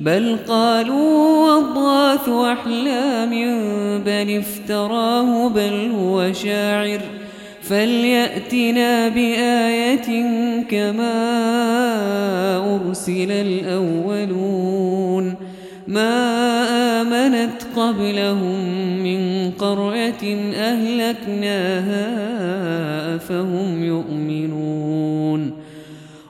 بل قالوا أضغاث أحلام بل افتراه بل هو شاعر فليأتنا بآية كما أرسل الأولون ما آمنت قبلهم من قرية أهلكناها فهم يؤمنون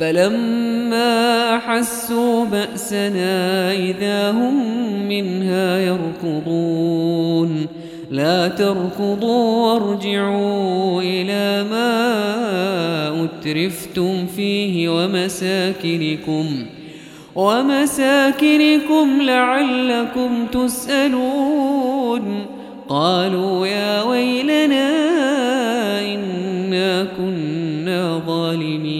فلما حسوا بأسنا إذا هم منها يركضون. لا تركضوا وارجعوا إلى ما أترفتم فيه ومساكنكم. ومساكنكم لعلكم تسألون. قالوا يا ويلنا إنا كنا ظالمين.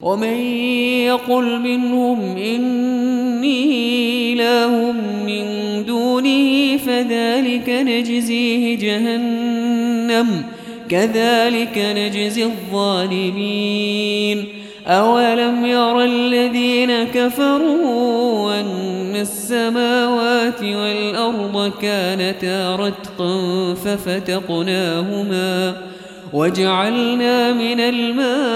ومن يقل منهم إني إله من دونه فذلك نجزيه جهنم كذلك نجزي الظالمين. أولم ير الذين كفروا أن السماوات والأرض كانتا رتقا ففتقناهما وجعلنا من الماء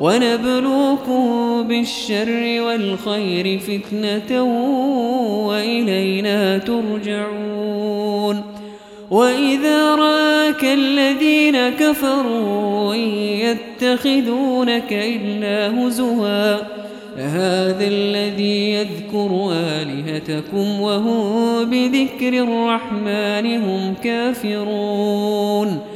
ونبلوكم بالشر والخير فتنة وإلينا ترجعون. وإذا رآك الذين كفروا يتخذونك إلا هزوا. هذا الذي يذكر آلهتكم وهم بذكر الرحمن هم كافرون.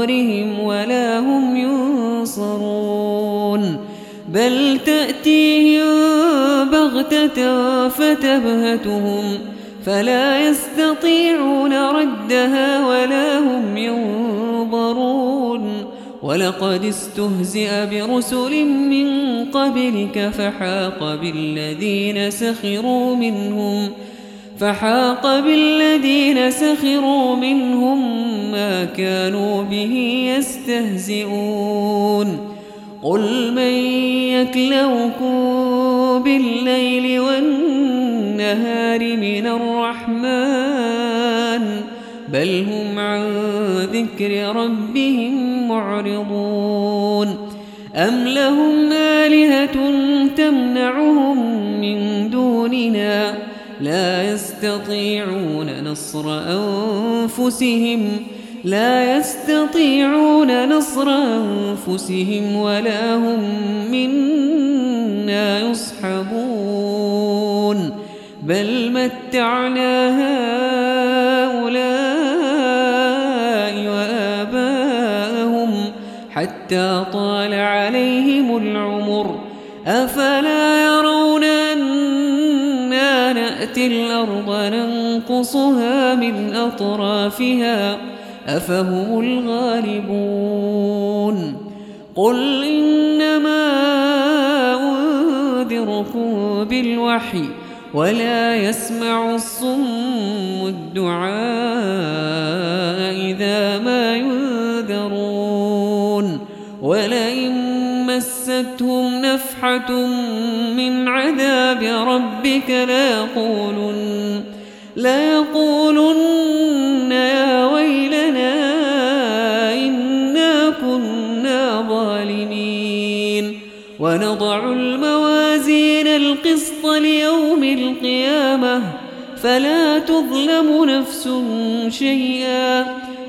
ظهورهم ولا هم ينصرون. بل تأتيهم بغتة فتبهتهم فلا يستطيعون ردها ولا هم ينظرون. ولقد استهزئ برسل من قبلك فحاق بالذين سخروا منهم. فحاق بالذين سخروا منهم ما كانوا به يستهزئون. قل من يكلوكم بالليل والنهار من الرحمن بل هم عن ذكر ربهم معرضون. أم لهم آلهة تمنعهم من دوننا؟ لا يستطيعون نصر أنفسهم لا يستطيعون نصر أنفسهم ولا هم منا يصحبون. بل متعنا هؤلاء وآباءهم حتى طال عليهم العمر. أفلا يرون نأتي الأرض ننقصها من أطرافها أفهم الغالبون؟ قل إنما أنذركم بالوحي ولا يسمع الصم الدعاء إذا ما ينذرون. ولئن مستهم نفحة من عذاب ربك ليقولن ليقولن يا ويلنا إنا كنا ظالمين. ونضع الموازين القسط ليوم القيامة. فلا تظلم نفس شيئا.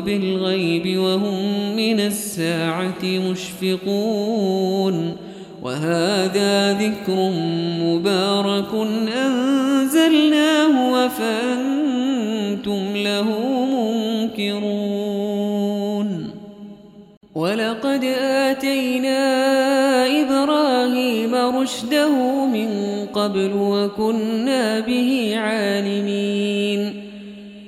بالغيب وهم من الساعة مشفقون وهذا ذكر مبارك أنزلناه وفأنتم له منكرون ولقد آتينا إبراهيم رشده من قبل وكنا به عالمين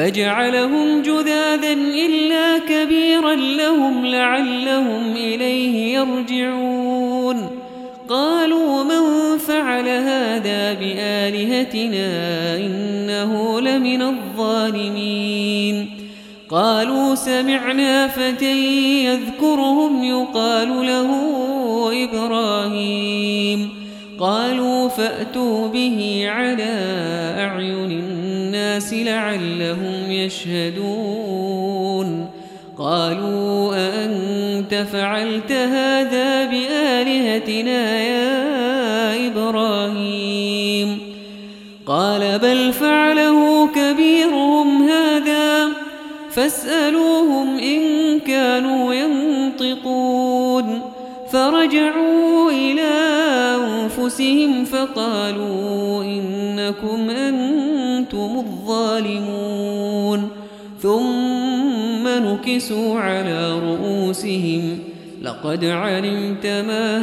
فجعلهم جذاذا إلا كبيرا لهم لعلهم إليه يرجعون. قالوا من فعل هذا بآلهتنا إنه لمن الظالمين. قالوا سمعنا فتى يذكرهم يقال له إبراهيم. قالوا فأتوا به على أعين الناس لعلهم يشهدون. قالوا أأنت فعلت هذا بآلهتنا يا إبراهيم؟ قال بل فعله كبيرهم هذا فاسألوهم إن كانوا ينطقون. فرجعوا إلى أنفسهم فقالوا إنكم نكسوا على رؤوسهم. لقد علمت ما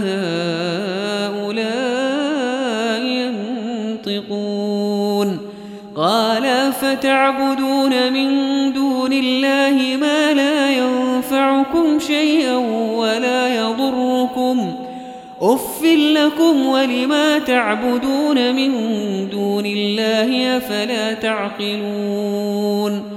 هؤلاء ينطقون. قال فتعبدون من دون الله ما لا ينفعكم شيئا ولا يضركم؟ أف لكم ولما تعبدون من دون الله أفلا تعقلون؟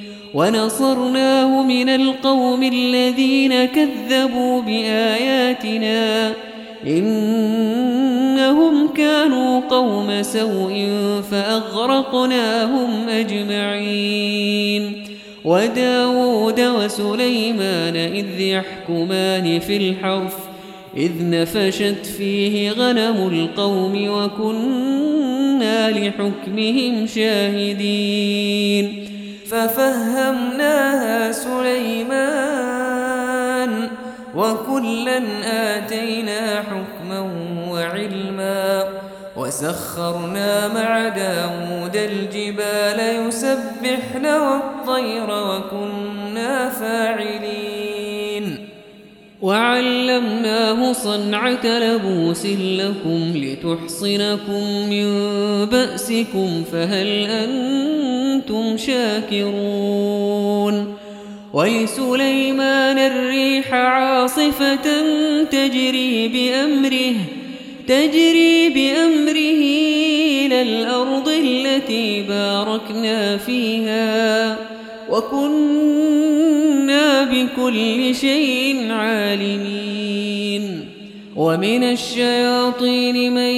ونصرناه من القوم الذين كذبوا بآياتنا إنهم كانوا قوم سوء فأغرقناهم أجمعين وداود وسليمان إذ يحكمان في الحرث إذ نفشت فيه غنم القوم وكنا لحكمهم شاهدين ففهمناها سليمان وكلا آتينا حكما وعلما وسخرنا مع داود الجبال يسبحن والطير وكنا فاعلين. وعلمناه صنعة لبوس لكم لتحصنكم من بأسكم فهل أنتم شاكرون ولسليمان الريح عاصفة تجري بأمره تجري بأمره إلى الأرض التي باركنا فيها وكنا بكل شيء عالمين. ومن الشياطين من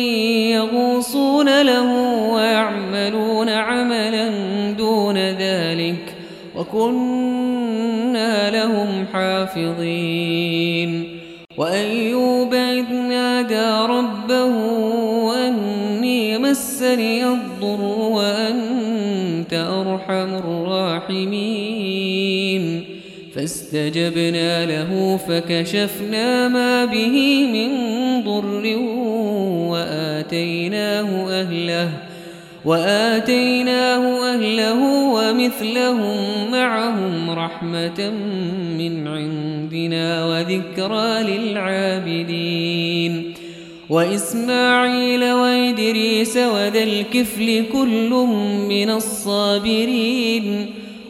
يغوصون له ويعملون عملا دون ذلك. وكنا لهم حافظين. وأيوب إذ نادى ربه أني مسني الضر وأنت أرحم الراحمين. فاستجبنا له فكشفنا ما به من ضر وآتيناه أهله وآتيناه أهله ومثلهم معهم رحمة من عندنا وذكرى للعابدين وإسماعيل وإدريس وذا الكفل كل من الصابرين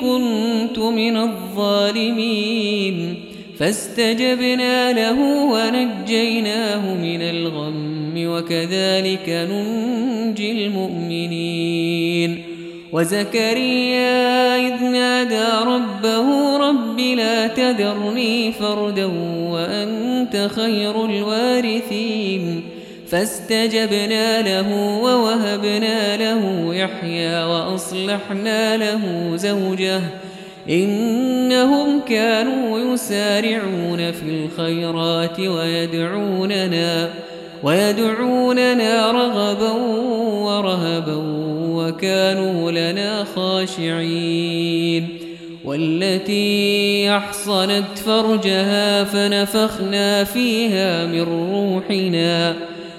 كنت من الظالمين فاستجبنا له ونجيناه من الغم وكذلك ننجي المؤمنين وزكريا إذ نادى ربه رب لا تذرني فردا وأنت خير الوارثين فاستجبنا له ووهبنا له يحيى وأصلحنا له زوجه إنهم كانوا يسارعون في الخيرات ويدعوننا ويدعوننا رغبا ورهبا وكانوا لنا خاشعين والتي أحصنت فرجها فنفخنا فيها من روحنا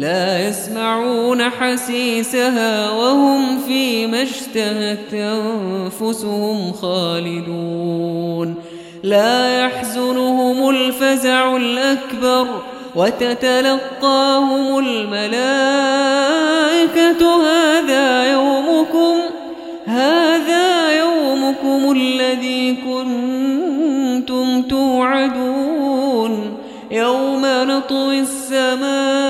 لا يسمعون حسيسها وهم فيما اشتهت أنفسهم خالدون. لا يحزنهم الفزع الأكبر وتتلقاهم الملائكة. هذا يومكم هذا يومكم الذي كنتم توعدون. يوم نطوي السماء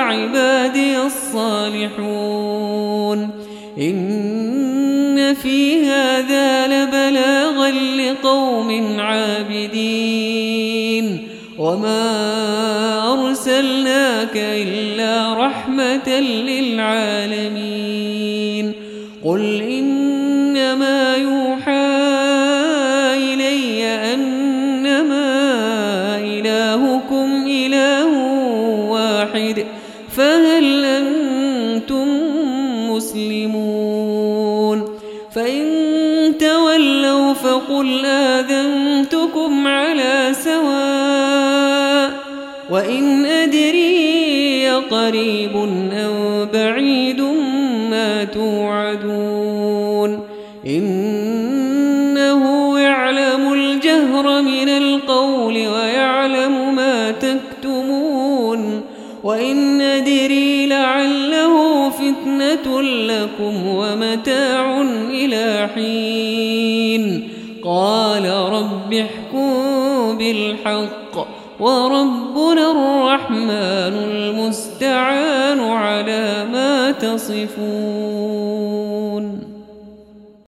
لقوم عابدين. وما أرسلناك إلا رحمة للعالمين. قل تولوا فقل آذنتكم على سواء وإن أدري قريب أو بعيد ما توعدون إنه يعلم الجهر من القول ويعلم ما تكتمون وإن أدري لعله فتنة لكم ومتاع إلى حين قال رب احكم بالحق وربنا الرحمن المستعان على ما تصفون.